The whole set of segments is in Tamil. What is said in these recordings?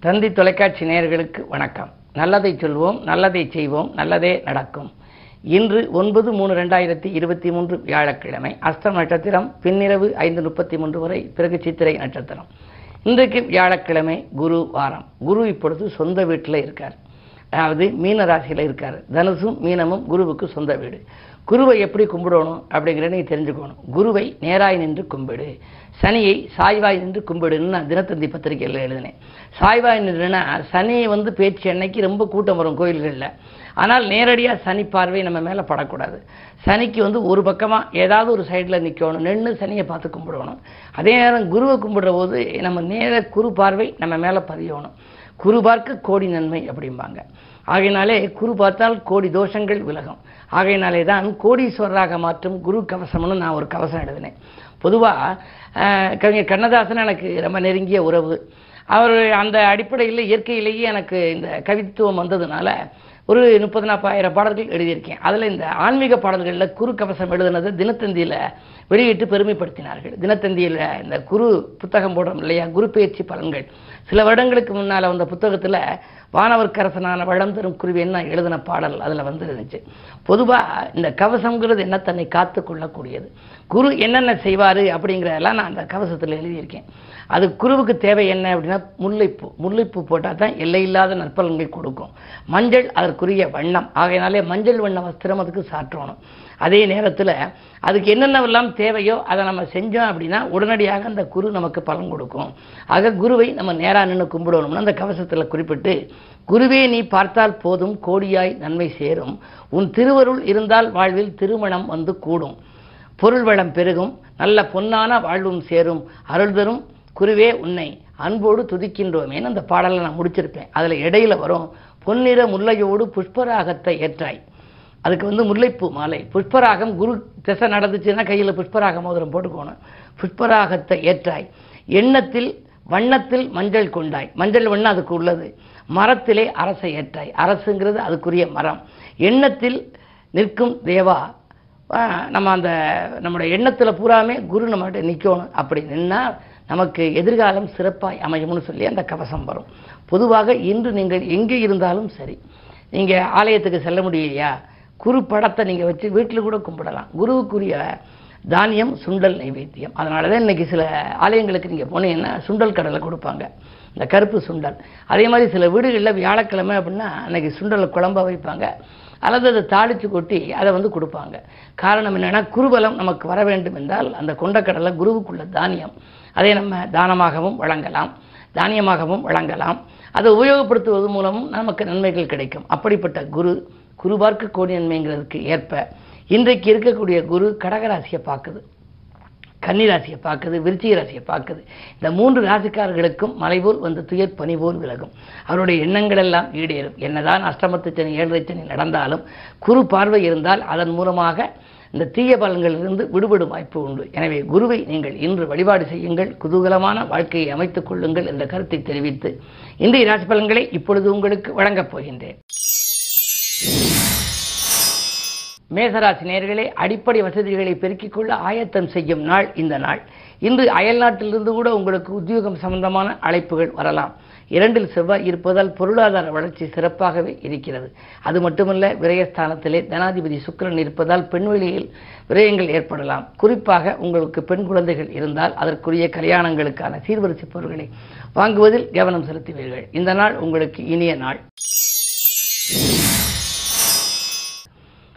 தந்தி தொலைக்காட்சி நேயர்களுக்கு வணக்கம். நல்லதை சொல்வோம் நல்லதை செய்வோம் நல்லதே நடக்கும். இன்று ஒன்பது மூணு ரெண்டாயிரத்தி இருபத்தி மூன்று வியாழக்கிழமை அஸ்தம் நட்சத்திரம் பின்னிரவு ஐந்து முப்பத்தி மூன்று வரை பிறகு சித்திரை நட்சத்திரம். இன்றைக்கு வியாழக்கிழமை குரு வாரம் குரு இப்பொழுது சொந்த வீட்டில் இருக்கார். அதாவது மீன ராசியில் இருக்கார். தனுசும் மீனமும் குருவுக்கு சொந்த வீடு. குருவை எப்படி கும்பிடணும் அப்படிங்கிறத நீ தெரிஞ்சுக்கணும். குருவை நேராய் நின்று கும்பிடு. சனியை சாய்வாய் நின்று கும்பிடுன்னு நான் தினத்தந்தி பத்திரிகையில் எழுதினேன். சாய்வாய் நின்றுனா சனி வந்து பேச்சு அன்னைக்கு ரொம்ப கூட்டம் வரும் கோயில்களில். ஆனால் நேரடியாக சனி பார்வை நம்ம மேலே படக்கூடாது. சனிக்கு வந்து ஒரு பக்கமாக ஏதாவது ஒரு சைடில் நிற்கணும் நின்று சனியை பார்த்து கும்பிடணும். அதே நேரம் குருவை கும்பிடுற போது நம்ம நேர குரு பார்வை நம்ம மேலே பதியணும். குரு பார்க்க கோடி நன்மை அப்படிம்பாங்க. ஆகையினாலே குரு பார்த்தால் கோடி தோஷங்கள் விலகும். ஆகையினாலே தான் கோடீஸ்வரராக மாற்றும் குரு கவசம்னு நான் ஒரு கவசம் எழுதினேன். பொதுவாக கவிஞர் கண்ணதாசன் எனக்கு ரொம்ப நெருங்கிய உறவு. அவர் அந்த அடிப்படையில் இயற்கையிலேயே எனக்கு இந்த கவித்துவம் வந்ததுனால ஒரு முப்பது நாற்பதாயிரம் பாடல்கள் எழுதியிருக்கேன். அதில் இந்த ஆன்மீக பாடல்களில் குரு கவசம் எழுதுனது தினத்தந்தியில் வெளியிட்டு பெருமைப்படுத்தினார்கள். தினத்தந்தியில் இந்த குரு புத்தகம் போடுறோம் இல்லையா? குரு பயிற்சி பலன்கள். சில வருடங்களுக்கு முன்னால் வந்த புத்தகத்தில் வானவர்க்கரசனான வளம் தரும் குருவின்னு எழுதின பாடல் அதில் வந்து இருந்துச்சு பொதுவாக இந்த கவசங்கிறது என்ன தன்னை காத்து கொள்ளக்கூடியது. குரு என்னென்ன செய்வார் அப்படிங்கிறதெல்லாம் நான் அந்த கவசத்தில் எழுதியிருக்கேன். அது குருவுக்கு தேவை என்ன அப்படின்னா முல்லைப்பூ. முல்லைப்பூ போட்டால் தான் எல்லையில்லாத நற்பலன்கள் கொடுக்கும். மஞ்சள் அதற்குரிய வண்ணம். ஆகையினாலே மஞ்சள் வண்ண வஸ்திரம் அதுக்கு சாற்றணும். அதே நேரத்தில் அதுக்கு என்னென்னவெல்லாம் தேவையோ அதை நம்ம செஞ்சோம் அப்படின்னா உடனடியாக அந்த குரு நமக்கு பலன் கொடுக்கும். ஆக குருவை நம்ம நேராக நின்று கும்பிடணும்னு அந்த கவசத்தில் குறிப்பிட்டு குருவே நீ பார்த்தால் போதும் கோடியாய் நன்மை சேரும். உன் திருவருள் இருந்தால் வாழ்வில் திருமணம் வந்து கூடும். பொருள் வளம் பெருகும் நல்ல பொன்னான வாழ்வும் சேரும். அருள் தரும் குருவே உன்னை அன்போடு துதிக்கின்றோமேன்னு அந்த பாடலை நான் முடிச்சிருப்பேன். அதில் இடையில வரும் பொன்னிற முல்லையோடு புஷ்பராகத்தை ஏற்றாய். அதுக்கு வந்து முல்லைப்பூ மாலை. புஷ்பராகம் குரு திசை நடந்துச்சுன்னா கையில் புஷ்பராக மோதிரம் போட்டுக்கோணும். புஷ்பராகத்தை ஏற்றாய். எண்ணத்தில் வண்ணத்தில் மஞ்சள் கொண்டாய். மஞ்சள் வண்ணம் அதுக்கு உள்ளது. மரத்திலே அரசை ஏற்றாய். அரசுங்கிறது அதுக்குரிய மரம். எண்ணத்தில் நிற்கும் தேவா நம்ம அந்த நம்முடைய எண்ணத்தில் பூராமே குரு நம்மகிட்ட நிற்கணும் அப்படி நின்னால் நமக்கு எதிர்காலம் சிறப்பாய் அமையும்னு சொல்லி அந்த கவசம் வரும். பொதுவாக இன்று நீங்கள் எங்கே இருந்தாலும் சரி நீங்கள் ஆலயத்துக்கு செல்ல முடியலையா? குரு படத்தை நீங்கள் வச்சு வீட்டில் கூட கும்பிடலாம். குருவுக்குரிய தானியம் சுண்டல் நைவேத்தியம். அதனால தான் இன்றைக்கி சில ஆலயங்களுக்கு நீங்கள் போனீங்கன்னா சுண்டல் கடலை கொடுப்பாங்க. இந்த கருப்பு சுண்டல். அதே மாதிரி சில வீடுகளில் வியாழக்கிழமை அப்படின்னா அன்றைக்கி சுண்டலை குழம்ப வைப்பாங்க. அல்லது அதை தாளித்து கொட்டி அதை வந்து கொடுப்பாங்க. காரணம் என்னென்னா குருபலம் நமக்கு வர வேண்டும் என்றால் அந்த கொண்டக்கடலை குருவுக்குள்ள தானியம். அதை நம்ம தானமாகவும் வழங்கலாம். தானியமாகவும் வழங்கலாம். அதை உபயோகப்படுத்துவது மூலமும் நமக்கு நன்மைகள் கிடைக்கும். அப்படிப்பட்ட குரு குரு பார்க்க கோடி நன்மைங்கிறதுக்கு ஏற்ப இன்றைக்கு இருக்கக்கூடிய குரு கடகராசியை பார்க்குது. கன்னிராசியை பார்க்குது விருச்சிக ராசியை பார்க்குது. இந்த மூன்று ராசிக்காரர்களுக்கும் மலைபோல் வந்து துயர் பனி போல் விலகும். அவருடைய எண்ணங்கள் எல்லாம் ஈடேறும். என்னதான் அஷ்டமத்து சனி ஏழரை சனி நடந்தாலும் குரு பார்வை இருந்தால் அதன் மூலமாக இந்த தீய பலன்களிலிருந்து விடுபடும் வாய்ப்பு உண்டு. எனவே குருவை நீங்கள் இன்று வழிபாடு செய்யுங்கள் குதூகலமான வாழ்க்கையை அமைத்துக் கொள்ளுங்கள் என்ற கருத்தை தெரிவித்து இந்திய ராசி பலன்களை இப்பொழுது உங்களுக்கு வழங்கப் போகின்றேன். மேசராசி நேர்களே அடிப்படை வசதிகளை பெருக்கிக் கொள்ள ஆயத்தம் செய்யும் நாள் இந்த நாள். இன்று அயல்நாட்டிலிருந்து கூட உங்களுக்கு உத்தியோகம் சம்பந்தமான அழைப்புகள் வரலாம். இரண்டில் செவ்வாய் இருப்பதால் பொருளாதார வளர்ச்சி சிறப்பாகவே இருக்கிறது. அது மட்டுமல்ல விரயஸ்தானத்திலே தனாதிபதி சுக்கிரன் இருப்பதால் பெண்வெளியில் விரயங்கள் ஏற்படலாம். குறிப்பாக உங்களுக்கு பெண் குழந்தைகள் இருந்தால் அதற்குரிய கல்யாணங்களுக்கான சீர்வரிசை பொருட்களை வாங்குவதில் கவனம் செலுத்துவீர்கள். இந்த நாள் உங்களுக்கு இனிய நாள்.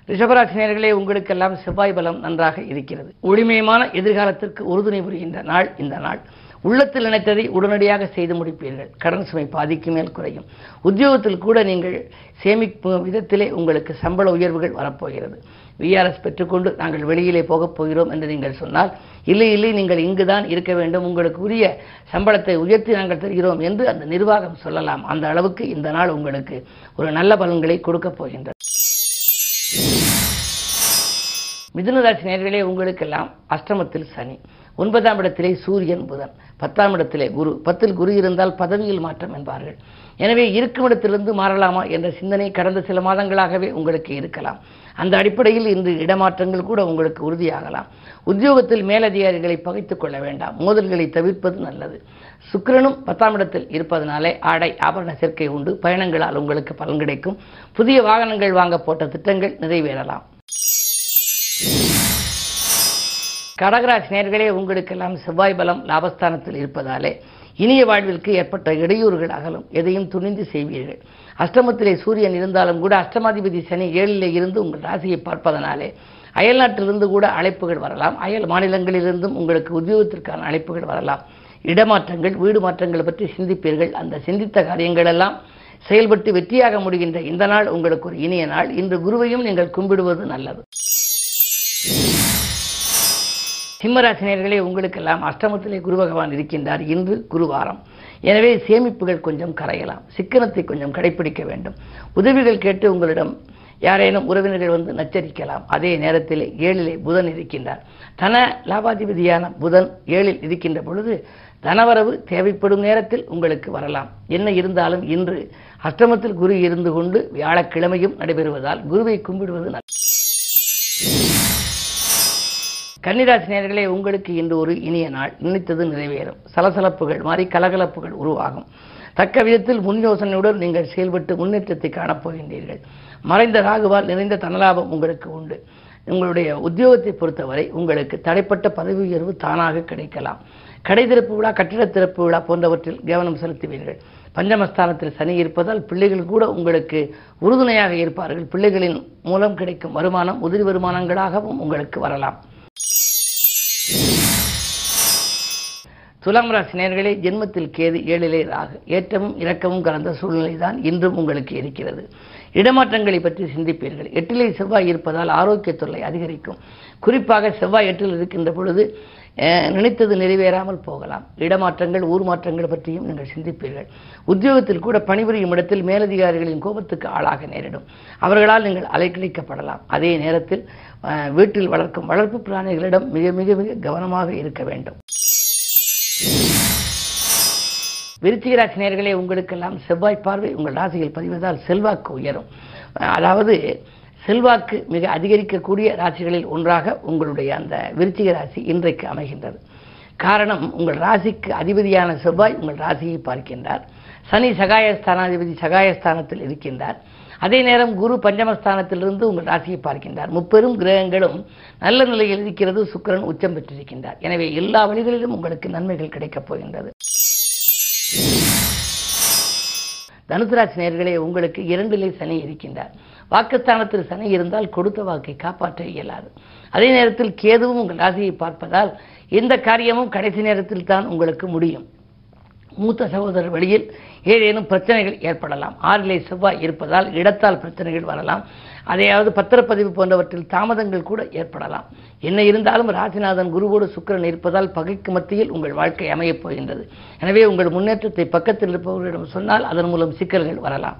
ரிஷபராசினியர்களே உங்களுக்கெல்லாம் செவ்வாய் பலம் நன்றாக இருக்கிறது. ஒளிமயமான எதிர்காலத்திற்கு உறுதுணை புரிகின்ற நாள் இந்த நாள். உள்ளத்தில் நினைத்ததை உடனடியாக செய்து முடிப்பீர்கள். கடன் சுமை பாதிக்கு மேல் குறையும். உத்தியோகத்தில் கூட நீங்கள் சேமிக்கும் விதத்திலே உங்களுக்கு சம்பள உயர்வுகள் வரப்போகிறது. விஆர்எஸ் பெற்றுக்கொண்டு நாங்கள் வெளியிலே போகப் போகிறோம் என்று நீங்கள் சொன்னால் இல்லை இல்லை நீங்கள் இங்குதான் இருக்க வேண்டும். உங்களுக்கு உரிய சம்பளத்தை உயர்த்தி நாங்கள் தருகிறோம் என்று அந்த நிர்வாகம் சொல்லலாம். அந்த அளவுக்கு இந்த நாள் உங்களுக்கு ஒரு நல்ல பலன்களை கொடுக்கப் போகின்றது. மிதுனராசி நேர்களே உங்களுக்கெல்லாம் அஷ்டமத்தில் சனி. ஒன்பதாம் இடத்திலே சூரியன் புதன். பத்தாம் இடத்திலே குரு. பத்தில் குரு இருந்தால் பதவியில் மாற்றம் என்பார்கள். எனவே இருக்கும் இடத்திலிருந்து மாறலாமா என்ற சிந்தனை கடந்த சில மாதங்களாகவே உங்களுக்கு இருக்கலாம். அந்த அடிப்படையில் இன்று இடமாற்றங்கள் கூட உங்களுக்கு உறுதியாகலாம். உத்தியோகத்தில் மேலதிகாரிகளை பகைத்துக் கொள்ள வேண்டாம். மோதல்களை தவிர்ப்பது நல்லது. சுக்கிரனும் பத்தாம் இடத்தில் இருப்பதனாலே ஆடை ஆபரண சேர்க்கை உண்டு. பயணங்களால் உங்களுக்கு பலன் கிடைக்கும். புதிய வாகனங்கள் வாங்க போட்ட திட்டங்கள் நிறைவேறலாம். கடகராசி நேர்களே உங்களுக்கெல்லாம் செவ்வாய் பலம் லாபஸ்தானத்தில் இருப்பதாலே இனிய வாழ்விற்கு ஏற்பட்ட இடையூறுகள் அகலும். எதையும் துணிந்து செய்வீர்கள். அஷ்டமத்திலே சூரியன் இருந்தாலும் கூட அஷ்டமாதிபதி சனி ஏழிலே இருந்து உங்கள் ராசியை பார்ப்பதனாலே அயல்நாட்டிலிருந்து கூட அழைப்புகள் வரலாம். அயல் மாநிலங்களிலிருந்தும் உங்களுக்கு உத்தியோகத்திற்கான அழைப்புகள் வரலாம். இடமாற்றங்கள் வீடு மாற்றங்கள் பற்றி சிந்திப்பீர்கள். அந்த சிந்தித்த காரியங்களெல்லாம் செயல்பட்டு வெற்றியாக முடிகின்ற இந்த நாள் உங்களுக்கு ஒரு இனிய நாள். இன்று குருவையும் நீங்கள் கும்பிடுவது நல்லது. சிம்மராசினியர்களே உங்களுக்கெல்லாம் அஷ்டமத்திலே குரு பகவான் இருக்கின்றார். இன்று குருவாரம். எனவே சேமிப்புகள் கொஞ்சம் கரையலாம். சிக்கனத்தை கொஞ்சம் கடைபிடிக்க வேண்டும். உதவிகள் கேட்டு உங்களிடம் யாரேனும் உறவினர்கள் வந்து நச்சரிக்கலாம். அதே நேரத்தில் ஏழிலே புதன் இருக்கின்றார். தன லாபாதிபதியான புதன் ஏழில் இருக்கின்ற பொழுது தனவரவு தேவைப்படும் நேரத்தில் உங்களுக்கு வரலாம். என்ன இருந்தாலும் இன்று அஷ்டமத்தில் குரு இருந்து கொண்டு வியாழக்கிழமையும் நடைபெறுவதால் குருவை கும்பிடுவது நல்லது. கன்னிராசி நேர்களே உங்களுக்கு இன்று ஒரு இனிய நாள். நினைத்தது நிறைவேறும். சலசலப்புகள் மாறி கலகலப்புகள் உருவாகும். தக்க விதத்தில் முன் யோசனையுடன் நீங்கள் செயல்பட்டு முன்னேற்றத்தை காணப்போகின்றீர்கள். மறைந்த ராகுவால் நிறைந்த தனலாபம் உங்களுக்கு உண்டு. உங்களுடைய உத்தியோகத்தை பொறுத்தவரை உங்களுக்கு தடைப்பட்ட பதவி உயர்வு தானாக கிடைக்கலாம். கடை திறப்பு விழா கட்டிட திறப்பு விழா போன்றவற்றில் கவனம் செலுத்துவீர்கள். பஞ்சமஸ்தானத்தில் சனி இருப்பதால் பிள்ளைகள் கூட உங்களுக்கு உறுதுணையாக இருப்பார்கள். பிள்ளைகளின் மூலம் கிடைக்கும் வருமானம் உதிரி வருமானங்களாகவும் உங்களுக்கு வரலாம். துலாம் ராசி நேர்களே ஜென்மத்தில் கேது ஏழிலே ராகு. ஏற்றமும் இறக்கமும் கலந்த சூழ்நிலை தான் இன்றும் உங்களுக்கு இருக்கிறது. இடமாற்றங்களை பற்றி சிந்திப்பீர்கள். எட்டிலே செவ்வாய் இருப்பதால் ஆரோக்கிய தொல்லை அதிகரிக்கும். குறிப்பாக செவ்வாய் எட்டில் இருக்கின்ற பொழுது நினைத்தது நிறைவேறாமல் போகலாம். இடமாற்றங்கள் ஊர் மாற்றங்கள் பற்றியும் நீங்கள் சிந்திப்பீர்கள். உத்தியோகத்தில் கூட பணிபுரியும் இடத்தில் மேலதிகாரிகளின் கோபத்துக்கு ஆளாக நேரிடும். அவர்களால் நீங்கள் அலைக்கழிக்கப்படலாம். அதே நேரத்தில் வீட்டில் வளர்க்கும் வளர்ப்பு பிராணிகளிடம் மிக மிக மிக கவனமாக இருக்க வேண்டும். விருச்சிக ராசி உங்களுக்கெல்லாம் செவ்வாய் பார்வை உங்கள் ராசியில் பதிவதால் செல்வாக்கு உயரும். அதாவது செல்வாக்கு மிக அதிகரிக்கக்கூடிய ராசிகளில் ஒன்றாக உங்களுடைய அந்த விருச்சிக ராசி இன்றைக்கு அமைகின்றது. காரணம் உங்கள் ராசிக்கு அதிபதியான செவ்வாய் உங்கள் ராசியை பார்க்கின்றார். சனி சகாயஸ்தானாதிபதி சகாயஸ்தானத்தில் இருக்கின்றார். அதே நேரம் குரு பஞ்சமஸ்தானத்திலிருந்து உங்கள் ராசியை பார்க்கின்றார். முப்பெரும் கிரகங்களும் நல்ல நிலையில் இருக்கிறது சுக்கிரன் உச்சம் பெற்றிருக்கின்றார். எனவே எல்லா வழிகளிலும் உங்களுக்கு நன்மைகள் கிடைக்கப் போகின்றது. தனுசராசி நேர்களே உங்களுக்கு இரண்டிலே சனி இருக்கின்றார். வாக்குஸ்தானத்தில் சனி இருந்தால் கொடுத்த வாக்கை காப்பாற்ற இயலாது. அதே நேரத்தில் கேதுவும் உங்கள் ராசியை பார்ப்பதால் எந்த காரியமும் கடைசி நேரத்தில் தான் உங்களுக்கு முடியும். மூத்த சகோதரர் வழியில் ஏதேனும் பிரச்சனைகள் ஏற்படலாம். ஆறிலே செவ்வாய் இருப்பதால் இடத்தால் பிரச்சனைகள் வரலாம். அதையாவது பத்திரப்பதிவு போன்றவற்றில் தாமதங்கள் கூட ஏற்படலாம். என்ன இருந்தாலும் ராசிநாதன் குருவோடு சுக்கிரன் இருப்பதால் பகைக்கு மத்தியில் உங்கள் வாழ்க்கை அமையப் போகின்றது. எனவே உங்கள் முன்னேற்றத்தை பக்கத்தில் இருப்பவர்களிடம் சொன்னால் அதன் மூலம் சிக்கல்கள் வரலாம்.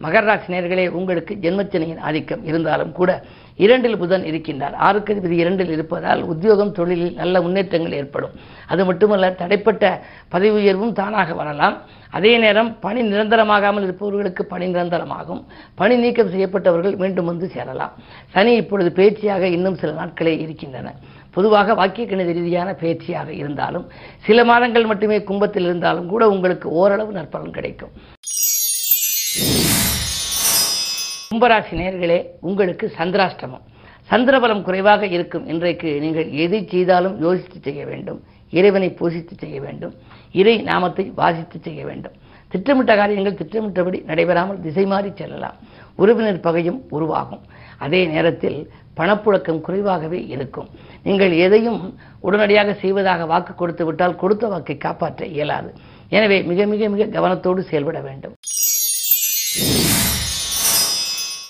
மகர ராசி நேர்களே உங்களுக்கு ஜென்மச்சனையின் ஆதிக்கம் இருந்தாலும் கூட இரண்டில் புதன் இருக்கின்றார். ஆறுக்கு அதிபதி இரண்டில் இருப்பதால் உத்தியோகம் தொழிலில் நல்ல முன்னேற்றங்கள் ஏற்படும். அது மட்டுமல்ல தடைப்பட்ட பதவி உயர்வும் தானாக வரலாம். அதே நேரம் பணி நிரந்தரமாகாமல் இருப்பவர்களுக்கு பணி நிரந்தரமாகும். பணி நீக்கம் செய்யப்பட்டவர்கள் மீண்டும் வந்து சேரலாம். சனி இப்பொழுது பேச்சியாக இன்னும் சில நாட்களே இருக்கின்றன. பொதுவாக வாக்கிய கணித ரீதியான பயிற்சியாக இருந்தாலும் சில மாதங்கள் மட்டுமே கும்பத்தில் இருந்தாலும் கூட உங்களுக்கு ஓரளவு நற்பலன் கிடைக்கும். கும்பராசி நேர்களே உங்களுக்கு சந்திராஷ்டமம். சந்திரபலம் குறைவாக இருக்கும். இன்றைக்கு நீங்கள் எதை செய்தாலும் யோசித்து செய்ய வேண்டும். இறைவனை பூசித்து செய்ய வேண்டும். இறை நாமத்தை வாசித்து செய்ய வேண்டும். திட்டமிட்ட காரியங்கள் திட்டமிட்டபடி நடைபெறாமல் திசை மாறி செல்லலாம். உறவினர் பகையும் உருவாகும். அதே நேரத்தில் பணப்புழக்கம் குறைவாகவே இருக்கும். நீங்கள் எதையும் உடனடியாக செய்வதாக வாக்கு கொடுத்து விட்டால் கொடுத்த வாக்கை காப்பாற்ற இயலாது. எனவே மிக மிக மிக கவனத்தோடு செயல்பட வேண்டும்.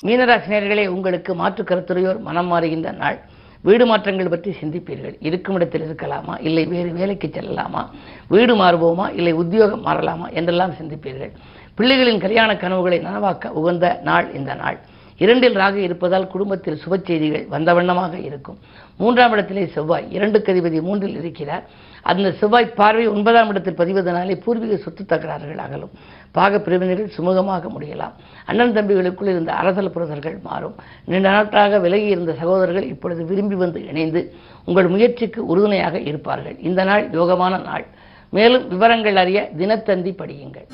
மீனராசினியர்களே உங்களுக்கு மாற்று கருத்துரையோர் மனம் மாறுகின்ற நாள். வீடு மாற்றங்கள் பற்றி சிந்திப்பீர்கள். இருக்கும் இடத்தில் இருக்கலாமா? இல்லை வேறு வேலைக்கு செல்லலாமா? வீடு மாறுவோமா? இல்லை உத்தியோகம் மாறலாமா? என்றெல்லாம் சிந்திப்பீர்கள். பிள்ளைகளின் கல்யாண கனவுகளை நனவாக்க உகந்த நாள் இந்த நாள். இரண்டில் ராகு இருப்பதால் குடும்பத்தில் சுப செய்திகள் வந்த வண்ணமாக இருக்கும். மூன்றாம் இடத்திலே செவ்வாய் இரண்டு கதிபதி மூன்றில் இருக்கிறார். அந்த செவ்வாய் பார்வை ஒன்பதாம் இடத்தில் பதிவதனாலே பூர்வீக சொத்து தகராறுகள் அகலும். பாக பிரிவினர்கள் சுமூகமாக முடியலாம். அண்ணன் தம்பிகளுக்குள் இருந்த அரசல் புரதர்கள் மாறும். நீண்ட நாட்களாக விலகி இருந்த சகோதரர்கள் இப்பொழுது விரும்பி வந்து இணைந்து உங்கள் முயற்சிக்கு உறுதுணையாக இருப்பார்கள். இந்த நாள் யோகமான நாள். மேலும் விவரங்கள் அறிய தினத்தந்தி படியுங்கள்.